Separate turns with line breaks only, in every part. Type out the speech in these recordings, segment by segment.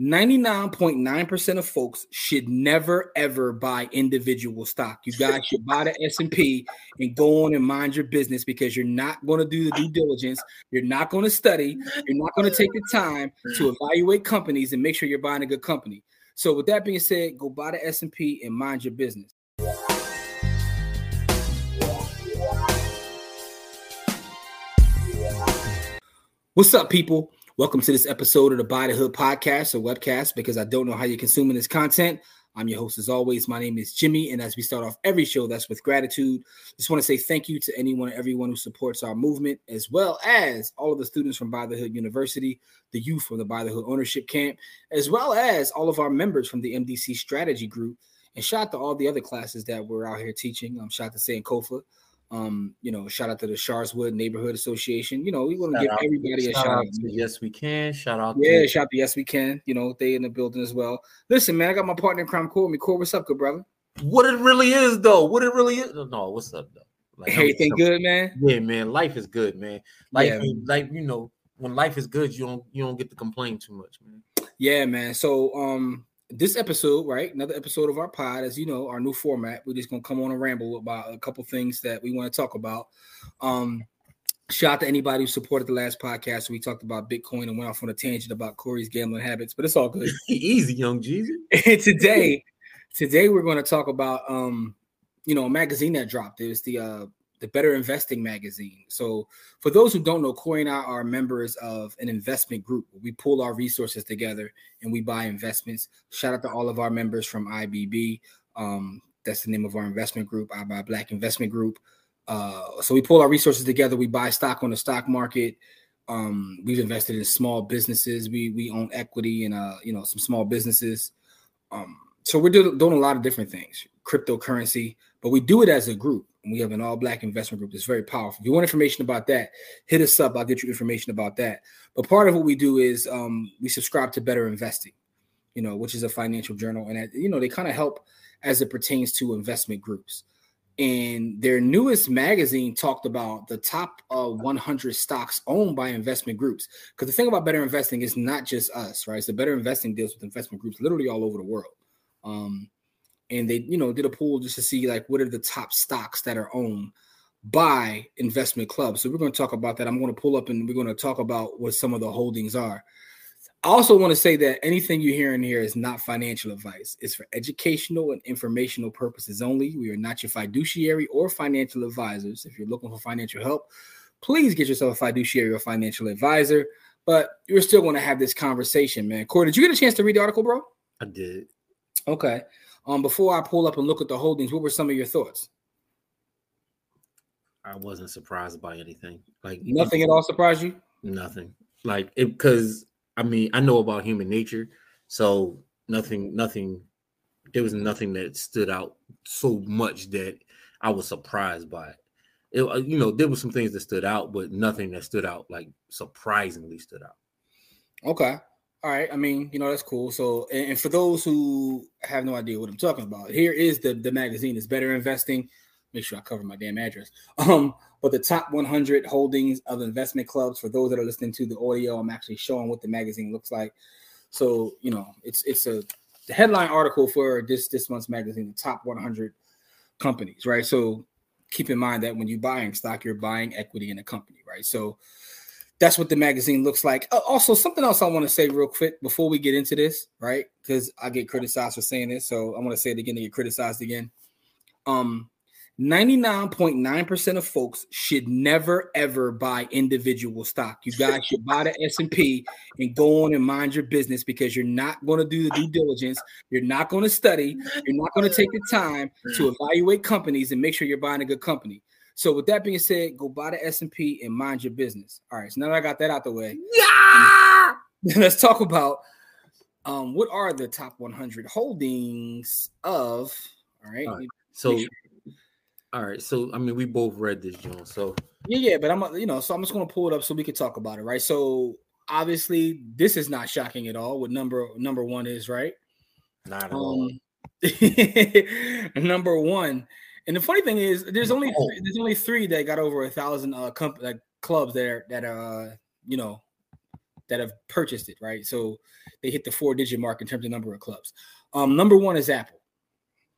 99.9% of folks should never ever buy individual stock. You guys should buy the S&P and go on and mind your business because you're not going to do the due diligence, you're not going to study, you're not going to take the time to evaluate companies and make sure you're buying a good company. So with that being said, go buy the S&P and mind your business. What's up people? Welcome to this episode of the Buy the Hood podcast or webcast because I don't know how you're consuming this content. I'm your host as always. My name is Jimmy. And as we start off every show, that's with gratitude. Just want to say thank you to anyone and everyone who supports our movement, as well as all of the students from Buy the Hood University, the youth from the Buy the Hood Ownership Camp, as well as all of our members from the MDC Strategy Group. And shout out to all the other classes that we're out here teaching. Um, shout out to Sankofa. Um, you know, shout out to the Sharswood Neighborhood Association. You know, we want to give everybody a shout,
out. yes, we can. Shout out.
Yeah, to- shout out to Yes We Can. You know, they in the building as well. Listen, man, I got my partner in crime, Core. Me, Core, what's up, good brother?
What it really is, though. What it really is. No, what's up, though?
Like, Everything good, man.
Yeah, man. Life is good, man. Life, yeah, man. like you know, when life is good, you don't you don't get to complain too much, man.
Yeah, man. So, um, this episode, right? Another episode of our pod, as you know, our new format. We're just gonna come on and ramble about a couple things that we want to talk about. Um, shout out to anybody who supported the last podcast. We talked about Bitcoin and went off on a tangent about Corey's gambling habits, but it's all good.
Easy, young Jesus.
and today, today we're going to talk about um, you know, a magazine that dropped. It was the uh the Better Investing magazine. So, for those who don't know, Corey and I are members of an investment group. We pull our resources together and we buy investments. Shout out to all of our members from IBB. Um, that's the name of our investment group. I buy Black Investment Group. Uh, so we pull our resources together. We buy stock on the stock market. Um, we've invested in small businesses. We we own equity in uh you know some small businesses. Um, so we're do, doing a lot of different things, cryptocurrency, but we do it as a group. We have an all black investment group that's very powerful. If you want information about that, hit us up. I'll get you information about that. But part of what we do is um, we subscribe to Better Investing, you know, which is a financial journal, and you know they kind of help as it pertains to investment groups. And their newest magazine talked about the top uh, 100 stocks owned by investment groups. Because the thing about Better Investing is not just us, right? So Better Investing deals with investment groups literally all over the world. Um, and they you know did a poll just to see like what are the top stocks that are owned by investment clubs. So we're going to talk about that. I'm going to pull up and we're going to talk about what some of the holdings are. I also want to say that anything you hear in here is not financial advice. It's for educational and informational purposes only. We are not your fiduciary or financial advisors. If you're looking for financial help, please get yourself a fiduciary or financial advisor. But you're still going to have this conversation, man. Corey, did you get a chance to read the article, bro?
I did.
Okay. Um, before I pull up and look at the holdings, what were some of your thoughts?
I wasn't surprised by anything. Like
nothing at all surprised you?
Nothing. Like it because I mean I know about human nature, so nothing, nothing. There was nothing that stood out so much that I was surprised by it. it uh, you know, there were some things that stood out, but nothing that stood out like surprisingly stood out.
Okay. All right. I mean, you know, that's cool. So, and, and, for those who have no idea what I'm talking about, here is the, the magazine. It's Better Investing. Make sure I cover my damn address. Um, but the top 100 holdings of investment clubs. For those that are listening to the audio, I'm actually showing what the magazine looks like. So, you know, it's it's a the headline article for this this month's magazine, the top 100 companies, right? So, keep in mind that when you're buying stock, you're buying equity in a company, right? So, that's what the magazine looks like. Uh, also, something else I want to say real quick before we get into this, right? Because I get criticized for saying this, so I want to say it again to get criticized again. Um, 99.9% of folks should never ever buy individual stock. You guys should buy the S&P and go on and mind your business because you're not going to do the due diligence, you're not going to study, you're not going to take the time to evaluate companies and make sure you're buying a good company. So with that being said, go buy the S&P and mind your business. All right, so now that I got that out the way, yeah, let's talk about um what are the top 100 holdings of all right.
All right. So sure. all right, so I mean we both read this, John. So
Yeah, yeah, but I'm you know, so I'm just gonna pull it up so we can talk about it, right? So obviously, this is not shocking at all. What number number one is, right?
Not at um, all.
number one, and the funny thing is, there's only oh. there's only three that got over a thousand uh comp- like clubs that are that uh, you know that have purchased it, right? So they hit the four digit mark in terms of number of clubs. Um, number one is Apple.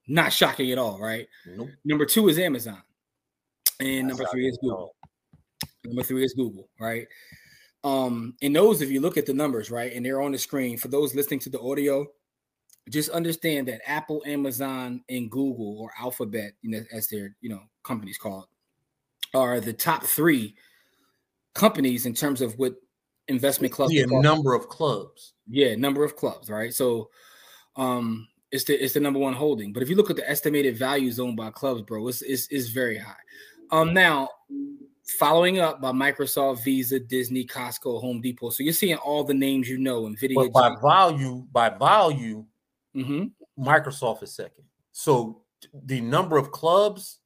Not shocking at all, right? Nope. Number two is Amazon. And number three is Google. Number three is Google, right? Um, and those, if you look at the numbers, right, and they're on the screen for those listening to the audio, just understand that Apple, Amazon, and Google or Alphabet, you know, as their you know companies called, are the top three companies in terms of what investment clubs.
Yeah, number of clubs.
Yeah, number of clubs, right? So, um, it's the it's the number one holding. But if you look at the estimated values owned by clubs, bro, it's it's, it's very high. Um, now following up by Microsoft, Visa, Disney, Costco, Home Depot. So you're seeing all the names you know, Nvidia.
But by value, by value, mm-hmm. Microsoft is second. So the number of clubs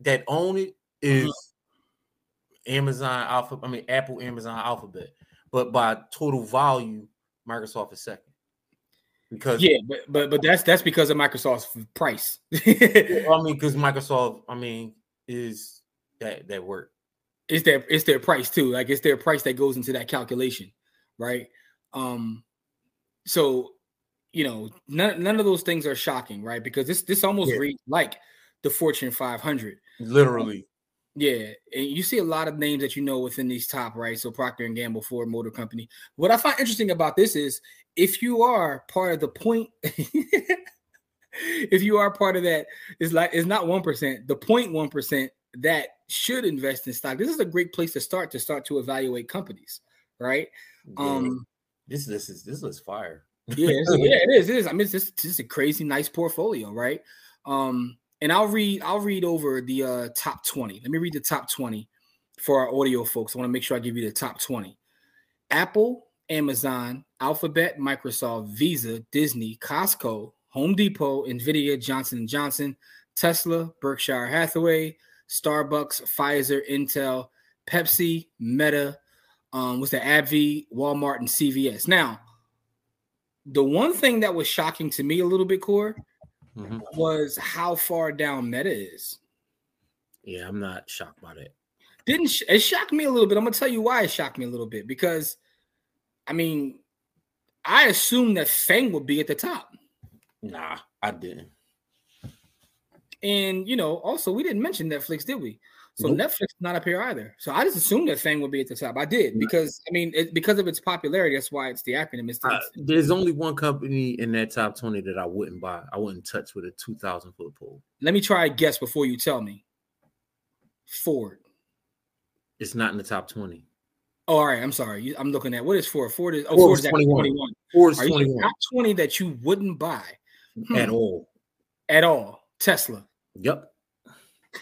that own it is mm-hmm. Amazon Alpha. I mean Apple, Amazon, Alphabet. But by total value, Microsoft is second.
Because yeah, but but but that's that's because of Microsoft's price.
I mean, because Microsoft, I mean, is that that work.
It's their it's their price too. Like it's their price that goes into that calculation, right? Um, so you know, none none of those things are shocking, right? Because this this almost yeah. reads like the Fortune 500,
literally.
Yeah, and you see a lot of names that you know within these top, right? So Procter and Gamble, Ford Motor Company. What I find interesting about this is if you are part of the point if you are part of that, it's like it's not one percent, the 0.1 percent that should invest in stock. This is a great place to start to start to evaluate companies, right?
Yeah. Um, this this is this is fire.
Yeah, yeah, it is. It is. I mean, it's just, it's just a crazy nice portfolio, right? Um, and I'll read I'll read over the uh, top 20. Let me read the top 20 for our audio folks. I want to make sure I give you the top 20. Apple, Amazon, Alphabet, Microsoft, Visa, Disney, Costco, Home Depot, Nvidia, Johnson & Johnson, Tesla, Berkshire Hathaway, Starbucks, Pfizer, Intel, Pepsi, Meta, um, was the AbbVie, Walmart, and CVS. Now, the one thing that was shocking to me a little bit, Core, mm-hmm. was how far down Meta is.
Yeah, I'm not shocked by that.
Didn't sh- it shocked me a little bit? I'm gonna tell you why it shocked me a little bit because, I mean, I assumed that Fang would be at the top.
Nah, I didn't.
And you know, also we didn't mention Netflix, did we? So nope. Netflix not up here either. So I just assumed that Fang would be at the top. I did because I mean, it, because of its popularity, that's why it's the acronym. It's
uh, there's only one company in that top twenty that I wouldn't buy. I wouldn't touch with a two thousand foot pole.
Let me try a guess before you tell me. Ford.
It's not in the top twenty.
Oh, all right. I'm sorry. I'm looking at what is Ford. Ford is oh, Ford, is 21. 21. Ford is 21. Top 20 that you wouldn't buy
hmm. at all.
At all. Tesla.
Yep.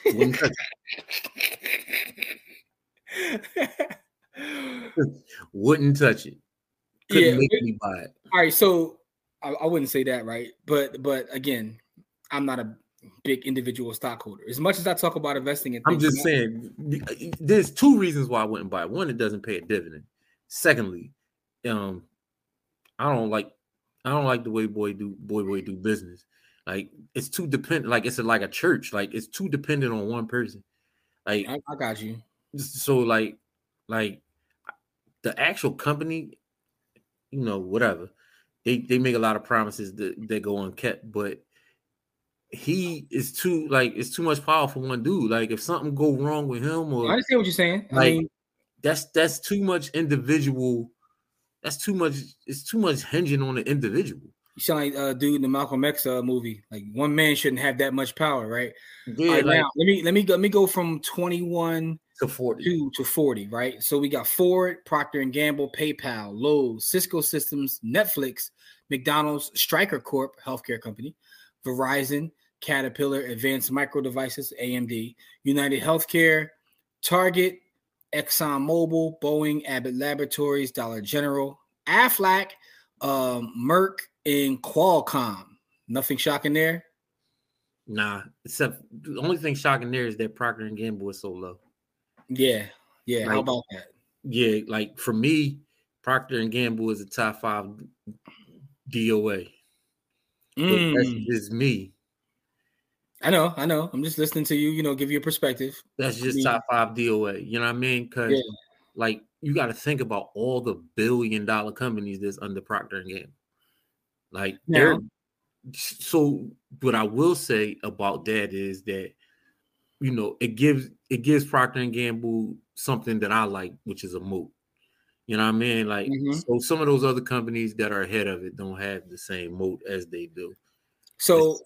Wouldn't touch it. Wouldn't touch it. Couldn't yeah, make me buy it.
All right, so I, I, wouldn't say that, right? But but again, I'm not a big individual stockholder. As much as I talk about investing in,
I'm just saying there's two reasons why I wouldn't buy it. One, it doesn't pay a dividend. Secondly, um, I don't like I don't like the way boy do boy boy do business. Like it's too dependent. Like it's a, like a church. Like it's too dependent on one person. Like
I, I got you.
So like like the actual company, you know, whatever. They they make a lot of promises that they go unkept, but he is too like it's too much power for one dude. Like if something go wrong with him, or
I understand what you're saying.
Like I mean, that's that's too much individual. That's too much. It's too much hinging on the individual.
You sound like uh, dude in the Malcolm X uh, movie. Like one man shouldn't have that much power, right?
Yeah. Right,
like, now let me let me go, let me go from 21
to 40
to, to 40, right? So we got Ford, Procter and Gamble, PayPal, Lowe's, Cisco Systems, Netflix, McDonald's, Stryker Corp, healthcare company, Verizon, Caterpillar, Advanced Micro Devices, AMD, United Healthcare, Target, Exxon ExxonMobil, Boeing, Abbott Laboratories, Dollar General, Aflac, um, Merck, in Qualcomm. Nothing shocking there.
Nah, except the only thing shocking there is that Procter and Gamble is so low.
Yeah, yeah.
Like-
How about that?
Yeah, like for me, Procter and Gamble is a top five DOA. But that's
Mm,
just me.
I know, I know. I'm just listening to you. You know, give you a perspective.
That's
I
just
mean-
top five DOA. You know what I mean? Because
Yeah.
like you got to think about all the billion dollar companies that's under Procter and Gamble. Like they're so what I will say about that is that you know it gives it gives Procter and Gamble something that I like, which is a moat. You know what I mean? Like
Mhm.
so some of those other companies that are ahead of it don't have the same moat as they do.
So,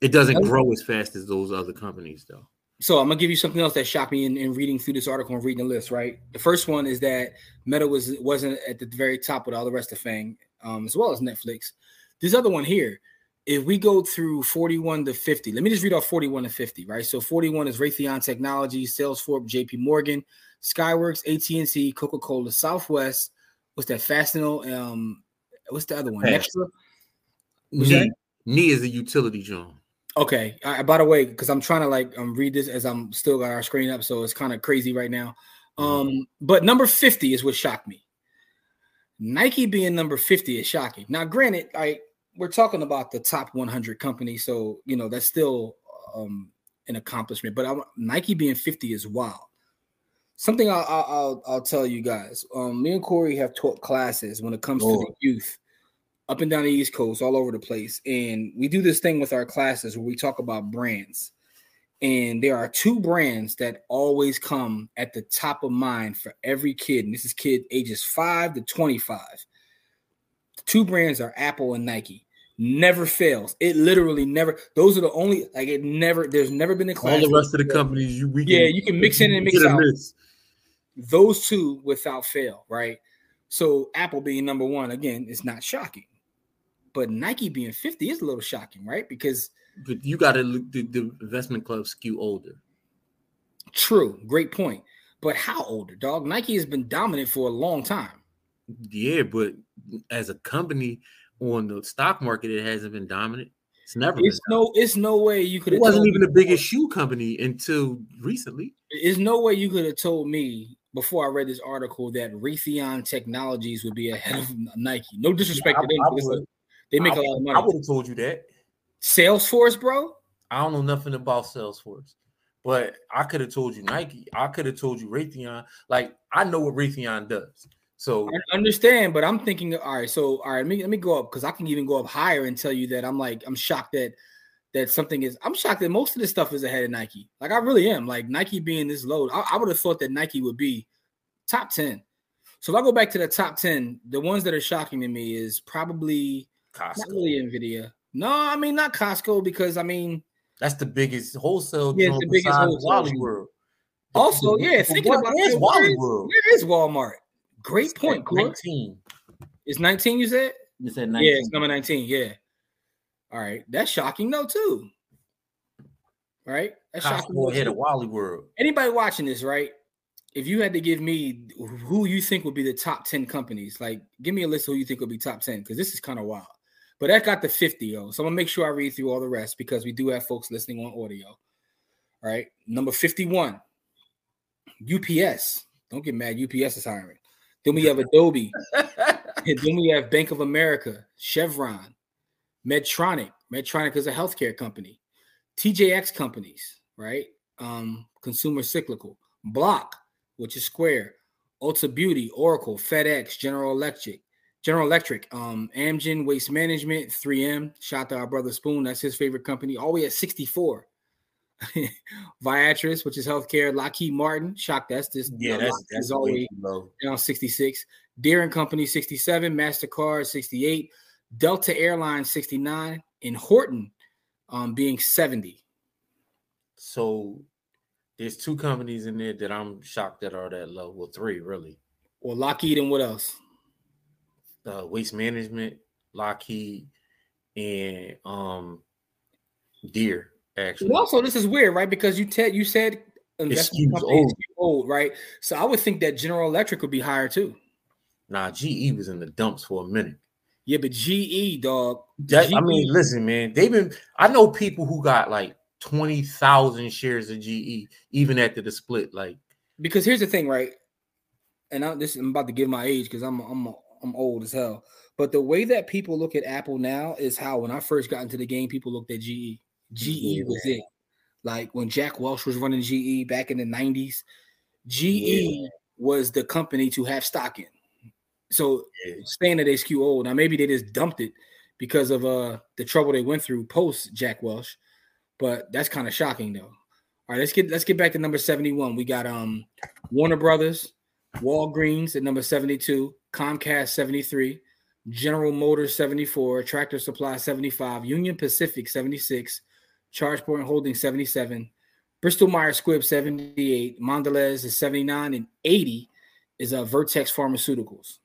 It doesn't grow as fast as those other companies though.
so I'm gonna give you something else that shocked me in, in reading through this article and reading the list. Right, the first one is that Meta was wasn't at the very top with all the rest of Fang, um, as well as Netflix. This other one here, if we go through 41 to 50, let me just read off 41 to 50. Right, so 41 is Raytheon Technologies, Salesforce, J.P. Morgan, Skyworks, AT&T, Coca-Cola, Southwest. What's that? Fastenal. Um, what's the other one?
Fast.
NextEra. What's?
Knee, knee is a utility John.
Okay. I, by the way, because I'm trying to like um, read this as I'm still got our screen up, so it's kind of crazy right now. Um, but number 50 is what shocked me. Nike being number 50 is shocking. Now, granted, I we're talking about the top 100 companies, so you know that's still um, an accomplishment. But I, Nike being 50 is wild. Something I'll, I'll I'll tell you guys. Um, me and Corey have taught classes when it comes to the youth up and down the East Coast, all over the place. And we do this thing with our classes where we talk about brands. And there are two brands that always come at the top of mind for every kid. And this is kid ages 5 to 25. The two brands are Apple and Nike. Never fails. It literally never. Those are the only like it never. There's never been a class.
All the rest of the companies you we
Yeah, you can mix in and mix out. those two without fail, right? So Apple being number one again is not shocking, but Nike being 50 is a little shocking, right? Because
But you got to look the, the investment club skew older.
true, great point. But how older, dog? Nike has been dominant for a long time.
Yeah, but as a company on the stock market, it hasn't been dominant. It's never.
It's no, it's no way you could
It wasn't even the biggest shoe company until recently.
There's no way you could have told me before I read this article that Raytheon Technologies would be ahead of Nike. No disrespect to them,
I- I would-
they make
I,
a lot of money.
I would have told you that.
Salesforce, bro.
I don't know nothing about Salesforce, but I could have told you Nike. I could have told you Raytheon. Like I know what Raytheon does. So
I understand, but I'm thinking, all right, so all right, let me let me go up because I can even go up higher and tell you that I'm like I'm shocked that that something is I'm shocked that most of this stuff is ahead of Nike. Like I really am. Like Nike being this low, I, I would have thought that Nike would be top 10. So if I go back to the top 10, the ones that are shocking to me is probably not
Costco.
really Nvidia. No, I mean not Costco because I mean
That's the biggest wholesale.
Yeah, the biggest wholesale
Wally. World.
also, yeah,
But
thinking about
is
it,
Wally World?
where is Walmart? Great
It's
point, Corey.
19.
It's 19, you said?
It's at
Yeah,
19.
it's number 19. Yeah. All right. That's shocking though, too. Right? That's shocking.
Costco
though,
ahead of Wally World.
Anybody watching this, right? If you had to give me who you think would be the top 10 companies, like give me a list of who you think would be top 10, because this is kind of wild. But that got the 50, yo. So I'm gonna make sure I read through all the rest because we do have folks listening on audio. All right. Number 51, UPS. Don't get mad. UPS is hiring. Then we have Adobe. Then we have Bank of America, Chevron, Medtronic. Medtronic is a healthcare company. TJX companies, right? Um, consumer cyclical. Block, which is Square, Ulta Beauty, Oracle, FedEx, General Electric, General Electric, um, Amgen, Waste Management, 3M. Shout out to our brother Spoon, that's his favorite company. All the way at 64. Viatris, which is healthcare, Lockheed Martin, shock that's this.
yeah, that's that's
is
way
always down 66. Deere and Company 67, MasterCard 68, Delta Airlines 69, and Horton um, being 70.
So there's two companies in there that I'm shocked that are that low. Well, three really.
Well, Lockheed and what else?
Uh, Waste Management, Lockheed, and um Deere. Actually,
also, this is weird, right? Because you te- you said investment
old.
old, right? So I would think that General Electric would be higher too.
nah, GE was in the dumps for a minute.
Yeah, but GE, dog.
That, I mean, listen, man, they've been. I know people who got like twenty thousand shares of GE, even after the split. Like,
because here's the thing, right? And I, this I'm about to give my age because I'm I'm I'm old as hell. But the way that people look at Apple now is how when I first got into the game, people looked at GE. GE yeah. was it. Like when Jack Welch was running GE back in the 90s, GE yeah. was the company to have stock in. So yeah. saying that they skew old, now maybe they just dumped it because of uh the trouble they went through post Jack Welch, but that's kind of shocking though. All right, let's get let's get back to number 71. We got um Warner Brothers, Walgreens at number 72, Comcast 73, General Motors 74, Tractor Supply 75, Union Pacific 76, ChargePoint Holdings 77, Bristol Myers Squibb 78, Mondelez is 79, and 80 is uh, Vertex Pharmaceuticals.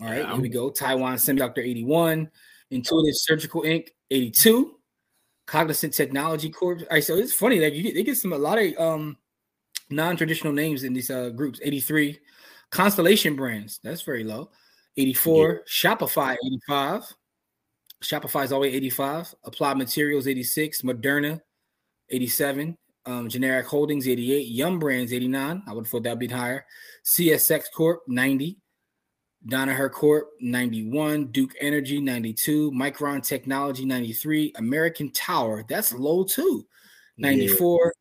All right, yeah, here we go. Taiwan Semiconductor 81, Intuitive Surgical Inc. 82, Cognizant Technology Corp. All right, so it's funny that you get they get some a lot of um non-traditional names in these uh, groups. 83, Constellation Brands, that's very low. 84, yeah. Shopify 85. Shopify is always 85. Applied Materials 86. Moderna 87. Um, Generac Holdings 88. Yum Brands 89. I would have thought that'd be higher. CSX Corp 90. Danaher Corp 91. Duke Energy 92. Micron Technology 93. American Tower that's low too 94.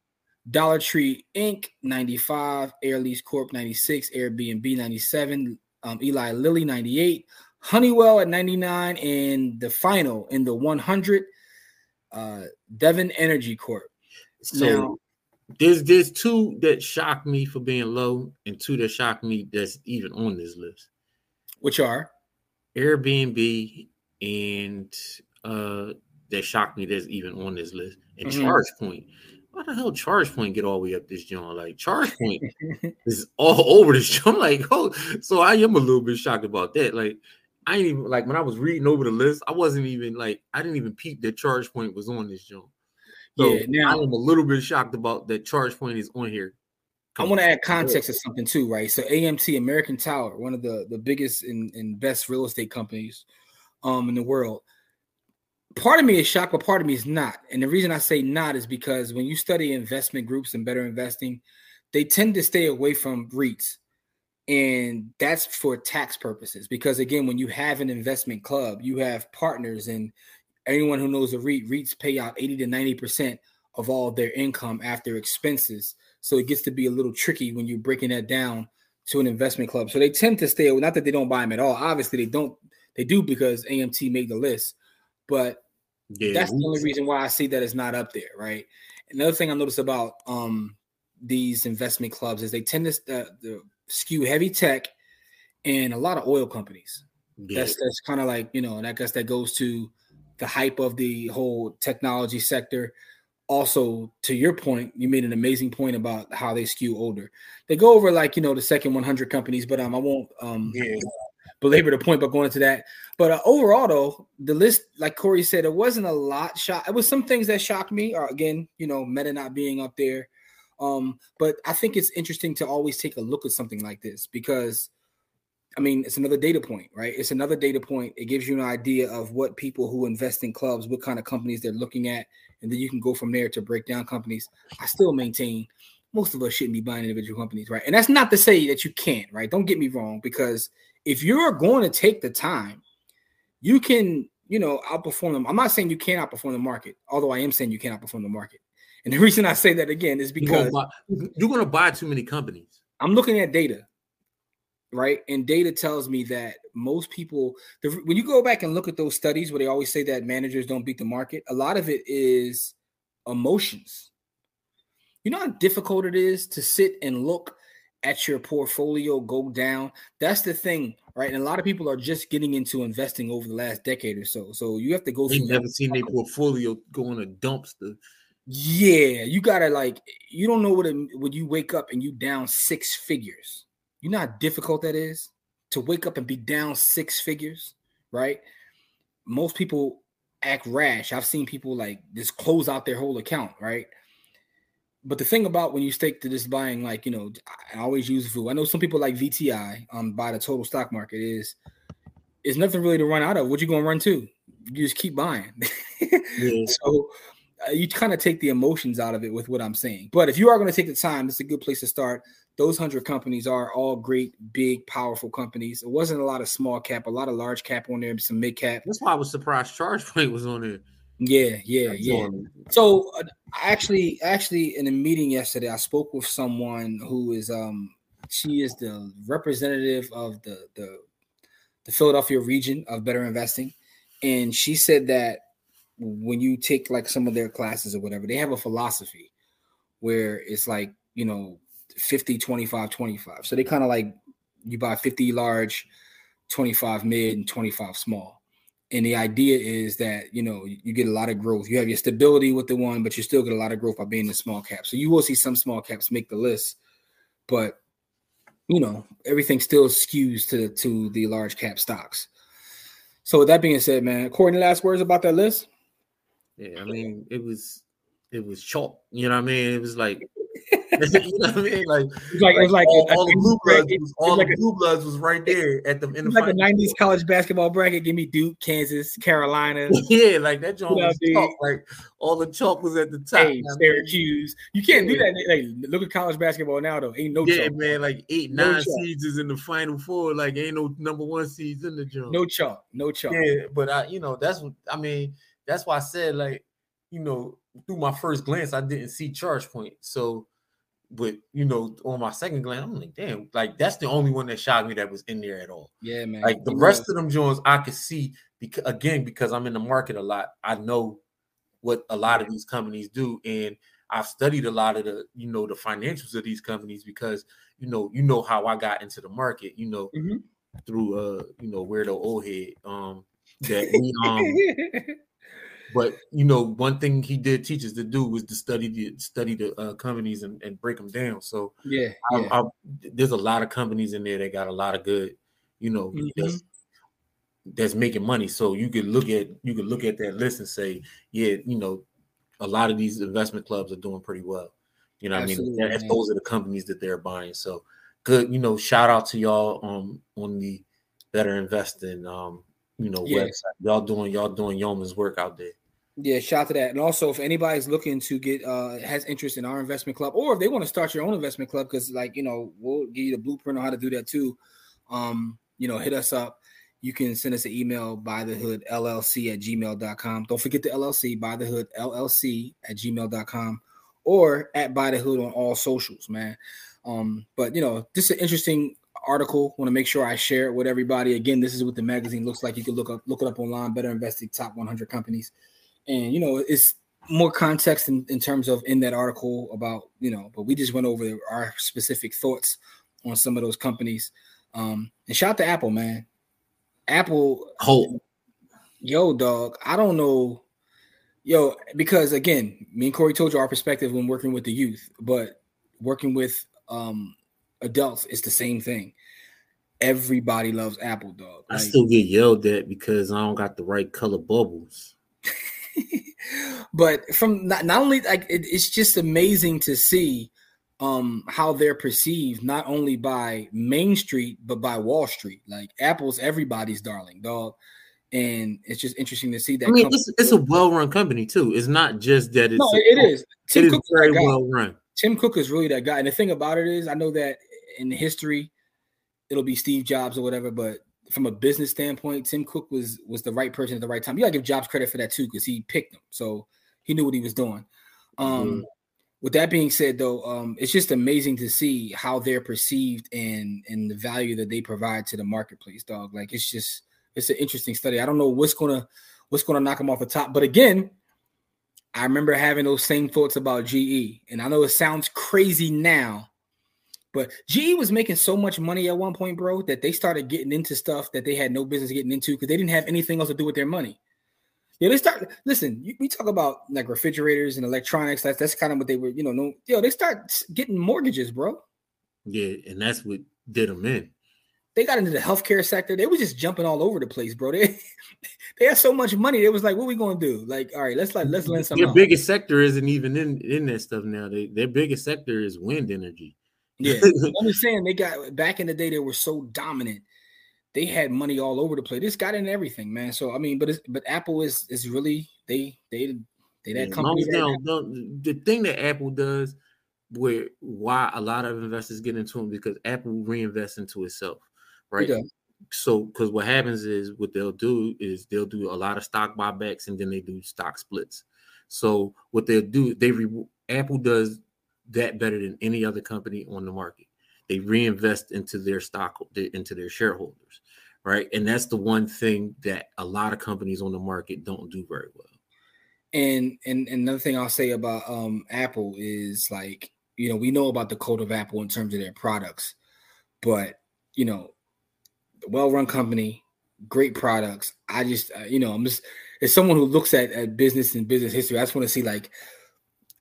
Dollar Tree Inc. 95. Air Lease Corp 96. Airbnb 97. Um, Eli Lilly 98. Honeywell at 99, and the final in the 100, uh, Devon Energy Corp.
So now, there's there's two that shocked me for being low, and two that shocked me that's even on this list.
Which are
Airbnb and uh that shocked me that's even on this list. And mm-hmm. ChargePoint. Why the hell charge point get all the way up this joint? Like charge point is all over this. I'm like, oh, so I am a little bit shocked about that. Like I ain't even like when I was reading over the list, I wasn't even like I didn't even peep that charge point was on this joint. So yeah, now I'm a little bit shocked about that charge point is on here.
I want to add context to something too, right? So AMT, American Tower, one of the the biggest and, and best real estate companies um in the world. Part of me is shocked, but part of me is not. And the reason I say not is because when you study investment groups and better investing, they tend to stay away from REITs. And that's for tax purposes because again when you have an investment club you have partners and anyone who knows a REIT REITs pay out 80 to 90 percent of all their income after expenses. So it gets to be a little tricky when you're breaking that down to an investment club. So they tend to stay not that they don't buy them at all. Obviously they don't they do because AMT made the list but yeah, that's the only reason why I see that it's not up there right another thing I noticed about um these investment clubs is they tend to uh, the skew heavy tech and a lot of oil companies. Yeah. That's that's kind of like you know, and I guess that goes to the hype of the whole technology sector. Also, to your point, you made an amazing point about how they skew older. They go over like you know the second 100 companies, but um, I won't um yeah. Belabor the point by going into that. But uh, overall, though, the list, like Corey said, it wasn't a lot. Shock. It was some things that shocked me. Or again, you know, Meta not being up there. Um, but I think it's interesting to always take a look at something like this because I mean, it's another data point, right? It's another data point. It gives you an idea of what people who invest in clubs, what kind of companies they're looking at, and then you can go from there to break down companies. I still maintain most of us shouldn't be buying individual companies, right? And that's not to say that you can't, right? Don't get me wrong, because if you're going to take the time, you can, you know, outperform them. I'm not saying you can't outperform the market, although I am saying you can't outperform the market. And the reason I say that again is because
you're going to buy too many companies.
I'm looking at data, right? And data tells me that most people, the, when you go back and look at those studies where they always say that managers don't beat the market, a lot of it is emotions. You know how difficult it is to sit and look at your portfolio go down. That's the thing, right? And a lot of people are just getting into investing over the last decade or so. So you have to go.
They've never seen their portfolio go in a dumpster.
Yeah, you gotta like you don't know what it, when you wake up and you down six figures. You know how difficult that is to wake up and be down six figures, right? Most people act rash. I've seen people like just close out their whole account, right? But the thing about when you stick to this buying, like you know, I always use VOO. I know some people like VTI um buy the total stock market is is nothing really to run out of. What you gonna run to? You just keep buying. yeah. So uh, you kind of take the emotions out of it with what I'm saying. But if you are going to take the time, it's a good place to start. Those hundred companies are all great, big, powerful companies. It wasn't a lot of small cap, a lot of large cap on there, some mid cap.
That's why I was surprised ChargePoint was on there.
Yeah, yeah, yeah. So uh, actually, actually, in a meeting yesterday, I spoke with someone who is um she is the representative of the the the Philadelphia region of Better Investing, and she said that when you take like some of their classes or whatever, they have a philosophy where it's like, you know, 50, 25, 25. So they kind of like you buy 50 large, 25 mid, and 25 small. And the idea is that you know you get a lot of growth. You have your stability with the one, but you still get a lot of growth by being the small cap. So you will see some small caps make the list, but you know everything still skews to to the large cap stocks. So with that being said, man, Corey, last words about that list?
Yeah, I mean, it was it was chalk. You know what I mean? It was like you know what I mean? Like it's like it's like all, all the blue bloods, was, all like the blue bloods was right there at the in the
like a '90s college basketball bracket. Give me Duke, Kansas, Carolina.
yeah, like that joint you know. Like all the chalk was at the top. Hey,
Syracuse. You can't yeah. do that. Like look at college basketball now though. Ain't no
yeah, chalk. man. Like eight, no nine chalk. seeds is in the final four. Like ain't no number one seeds in the joint.
No chalk. No chalk.
Yeah, but I, you know, that's what I mean. That's why I said like, you know, through my first glance, I didn't see charge point. So but you know, on my second glance, I'm like, damn, like that's the only one that shocked me that was in there at all.
Yeah, man.
Like the rest of them Jones, I could see because again, because I'm in the market a lot, I know what a lot of these companies do, and I've studied a lot of the, you know, the financials of these companies because you know, you know how I got into the market, you know, mm-hmm. through uh, you know, weirdo old head. Um that we um But you know, one thing he did teach us to do was to study the study the uh, companies and, and break them down. So
yeah, yeah. I, I,
there's a lot of companies in there that got a lot of good, you know, mm-hmm. that's, that's making money. So you could look at you could look at that list and say, yeah, you know, a lot of these investment clubs are doing pretty well. You know, I mean, those are the companies that they're buying. So good, you know, shout out to y'all um on the better investing um you know website. Y'all doing y'all doing yeoman's work out there.
Yeah, shout out to that. And also, if anybody's looking to get uh has interest in our investment club, or if they want to start your own investment club, because like you know, we'll give you the blueprint on how to do that too. Um, you know, hit us up. You can send us an email by the hood LLC at gmail.com. Don't forget the LLC by the hood LLC at gmail.com or at by the hood on all socials, man. Um, but you know, this is an interesting article. Want to make sure I share it with everybody. Again, this is what the magazine looks like. You can look up look it up online. Better investing top 100 companies and you know it's more context in, in terms of in that article about you know but we just went over our specific thoughts on some of those companies. Um and shout to apple man. Apple
oh
yo dog i don't know. Yo because again me and corey told you our perspective when working with the youth but working with um adults it's the same thing. Everybody loves apple dog.
Like, i still get yelled at because i don't got the right color bubbles
but from not, not only like it, it's just amazing to see um how they're perceived not only by Main Street but by Wall Street. Like Apple's everybody's darling, dog. And it's just interesting to see that.
I mean, it's, it's a well-run company too. It's not just that it's
no, a, it is.
Tim it Cook is very well run.
Tim Cook is really that guy. And the thing about it is, I know that in history, it'll be Steve Jobs or whatever, but from a business standpoint, Tim Cook was was the right person at the right time. You gotta give Jobs credit for that too, because he picked him, so he knew what he was doing. Um, mm-hmm. With that being said, though, um, it's just amazing to see how they're perceived and and the value that they provide to the marketplace, dog. Like it's just it's an interesting study. I don't know what's gonna what's gonna knock them off the top, but again, I remember having those same thoughts about GE, and I know it sounds crazy now, but GE was making so much money at one point, bro, that they started getting into stuff that they had no business getting into because they didn't have anything else to do with their money. Yeah, they start listen. we talk about like refrigerators and electronics. That's that's kind of what they were, you know. No, yo, they start getting mortgages, bro.
Yeah, and that's what did them in.
They got into the healthcare sector. They were just jumping all over the place, bro. They they had so much money. It was like, what we gonna do? Like, all right, let's like let's lend some.
Their biggest sector isn't even in in that stuff now. They, their biggest sector is wind energy.
Yeah, I'm just saying they got back in the day they were so dominant. They had money all over the place. This got in everything, man. So I mean, but it's, but Apple is is really they they They that
Yeah,
company.
long as they don't- don't- the thing that Apple does, where why a lot of investors get into them because Apple reinvests into itself, right?
does.
So, because what happens is what they'll do is they'll do a lot of stock buybacks and then they do stock splits. So, what they'll do, they re- Apple does that better than any other company on the market. They reinvest into their stock, into their shareholders, right? And that's the one thing that a lot of companies on the market don't do very well.
And and and another thing I'll say about um Apple is like you know we know about the code of Apple in terms of their products, but you know, well-run company, great products. I just uh, you know I'm just as someone who looks at at business and business history, I just want to see like,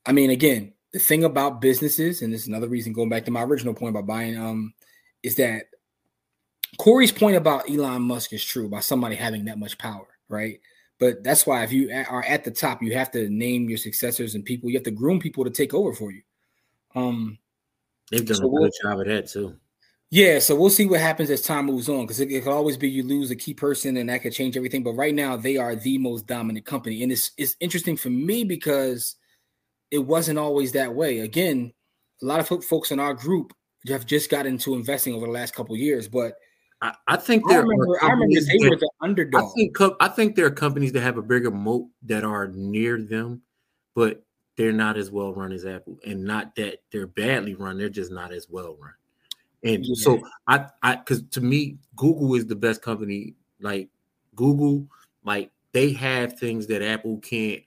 I mean, again, the thing about businesses, and this is another reason going back to my original point about buying, um, is that Corey's point about Elon Musk is true about somebody having that much power, right? But that's why if you are at the top, you have to name your successors and people. You have to groom people to take over for you. Um,
They've done
So
a
we'll-
good job of that too.
yeah, so we'll see what happens as time moves on because it, it could always be you lose a key person and that could change everything. But right now, they are the most dominant company, and it's it's interesting for me because it wasn't always that way. Again, a lot of folks in our group have just got into investing over the last couple years, but
I, I think
I
there are
remember, I remember
companies
they
that-
were the
I think I think there are companies that have a bigger moat that are near them, but they're not as well run as Apple. And not that they're badly run, they're just not as well run. And
Yeah.
so I I because to me, Google is the best company. Like Google, like they have things that Apple can't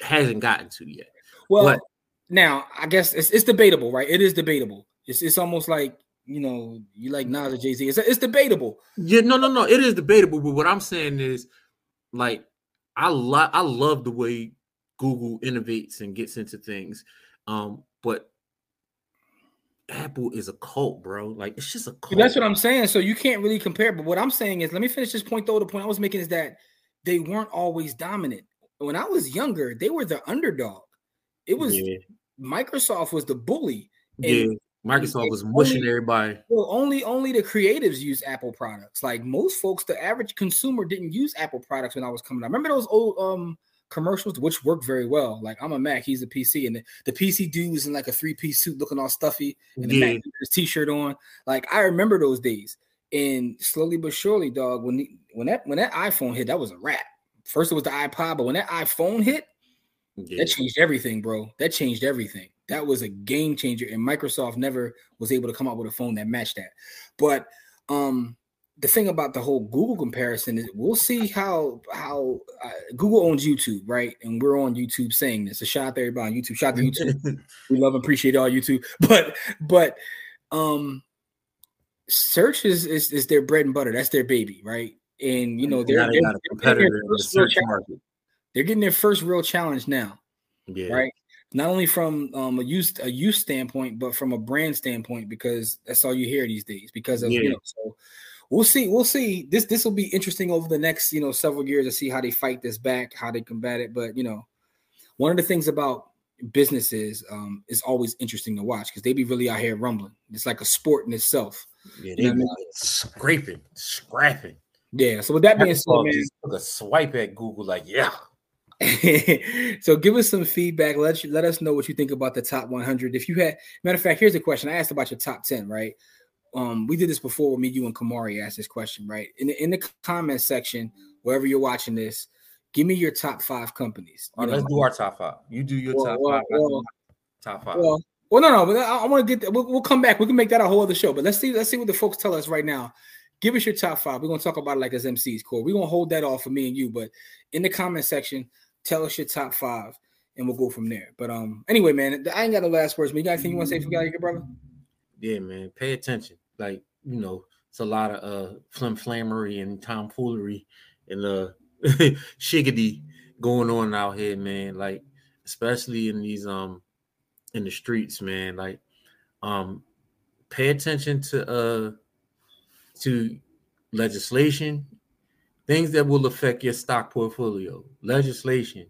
hasn't gotten to yet.
Well,
What?
now I guess it's, it's debatable, right? It is debatable. It's it's almost like you know you like Nas or Jay Z. It's it's debatable.
Yeah, no, no, no. It is debatable, but what I'm saying is, like, I lo- I love the way Google innovates and gets into things, um, but Apple is a cult, bro. Like, it's just a cult.
That's what I'm saying. So you can't really compare. But what I'm saying is, let me finish this point though. The point I was making is that they weren't always dominant. When I was younger, they were the underdog. It was
yeah,
Microsoft was the bully.
yeah.
And
Microsoft was
only-
mushing everybody.
well, only only the creatives use Apple products. Like most folks, the average consumer didn't use Apple products when I was coming up. Remember those old um commercials which worked very well. Like I'm a Mac, he's a PC, and the, the PC dude was in like a three-piece suit looking all stuffy and the
Yeah,
Mac his t-shirt on. Like I remember those days. And slowly but surely, dog, when the, when that when that iPhone hit, that was a wrap. First it was the iPod, but when that iPhone hit,
yeah.
that changed everything, bro. That changed everything. That was a game changer, and Microsoft never was able to come up with a phone that matched that. But um, the thing about the whole Google comparison is, we'll see how how uh, Google owns YouTube, right? And we're on YouTube saying this. A shout out to everybody on YouTube. Shout out to YouTube. we love and appreciate all YouTube. But but um, search is, is is their bread and butter. That's their baby, right? And you know they're,
now they
they're,
got a
they're They're getting their first real challenge now
Yeah,
right? Not only from um, a use a use standpoint, but from a brand standpoint, because that's all you hear these days. Because of you know, so we'll see, we'll see. This this will be interesting over the next you know several years to see how they fight this back, how they combat it. But you know, one of the things about businesses um, is always interesting to watch because they be really out here rumbling. It's like a sport in itself.
yeah.
You know I mean?
scraping, scrapping.
Yeah. So with that being said, man,
took a swipe at Google, like, yeah.
so give us some feedback. Let you, let us know what you think about the top 100. If you had, matter of fact, here's a question I asked about your top 10, right? Um, we did this before with me, you, and Kamari asked this question, right? In the in the comment section, wherever you're watching this, give me your top five companies.
Right, let's do our top five. You do your
Well,
top
well,
five.
Well,
top five.
well, well, no, no, but I, I want to get. We'll, we'll come back. We can make that a whole other show. But let's see. Let's see what the folks tell us right now. Give us your top five. We're gonna talk about it like as MCs, core. We're gonna hold that off for me and you. But in the comment section, tell us your top five, and we'll go from there. But um, anyway, man, I ain't got the last words. But you got anything you want to say for your brother?
yeah, man. Pay attention. Like, you know, it's a lot of uh flim flammery and tomfoolery and uh shiggity going on out here, man. Like, especially in these um in the streets, man. Like, um, pay attention to uh to legislation, things that will affect your stock portfolio, legislation.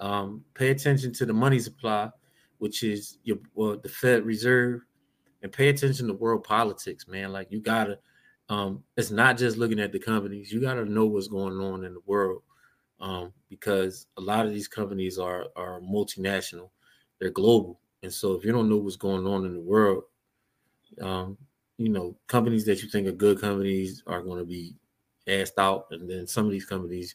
Um, pay attention to the money supply, which is your well, the Fed Reserve, and pay attention to world politics, man. Like you gotta, um, it's not just looking at the companies. You gotta know what's going on in the world. um, because a lot of these companies are are multinational, they're global, and so if you don't know what's going on in the world, um, you know, companies that you think are good companies are going to be asked out, and then some of these companies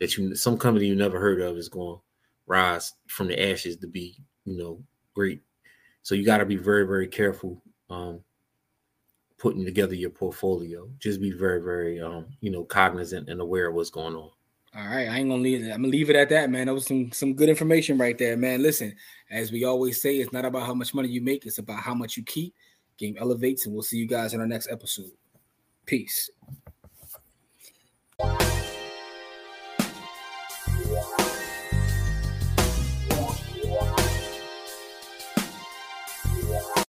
that you some company you never heard of is going to rise from the ashes to be, you know, great. So you got to be very very careful um, putting together your portfolio. Just be very very um, you know cognizant and aware of what's going on.
All right, I ain't gonna leave it. I'm gonna leave it at that, man. That was some some good information right there, man. Listen, as we always say, it's not about how much money you make; it's about how much you keep. Game elevates, and we'll see you guys in our next episode. Peace.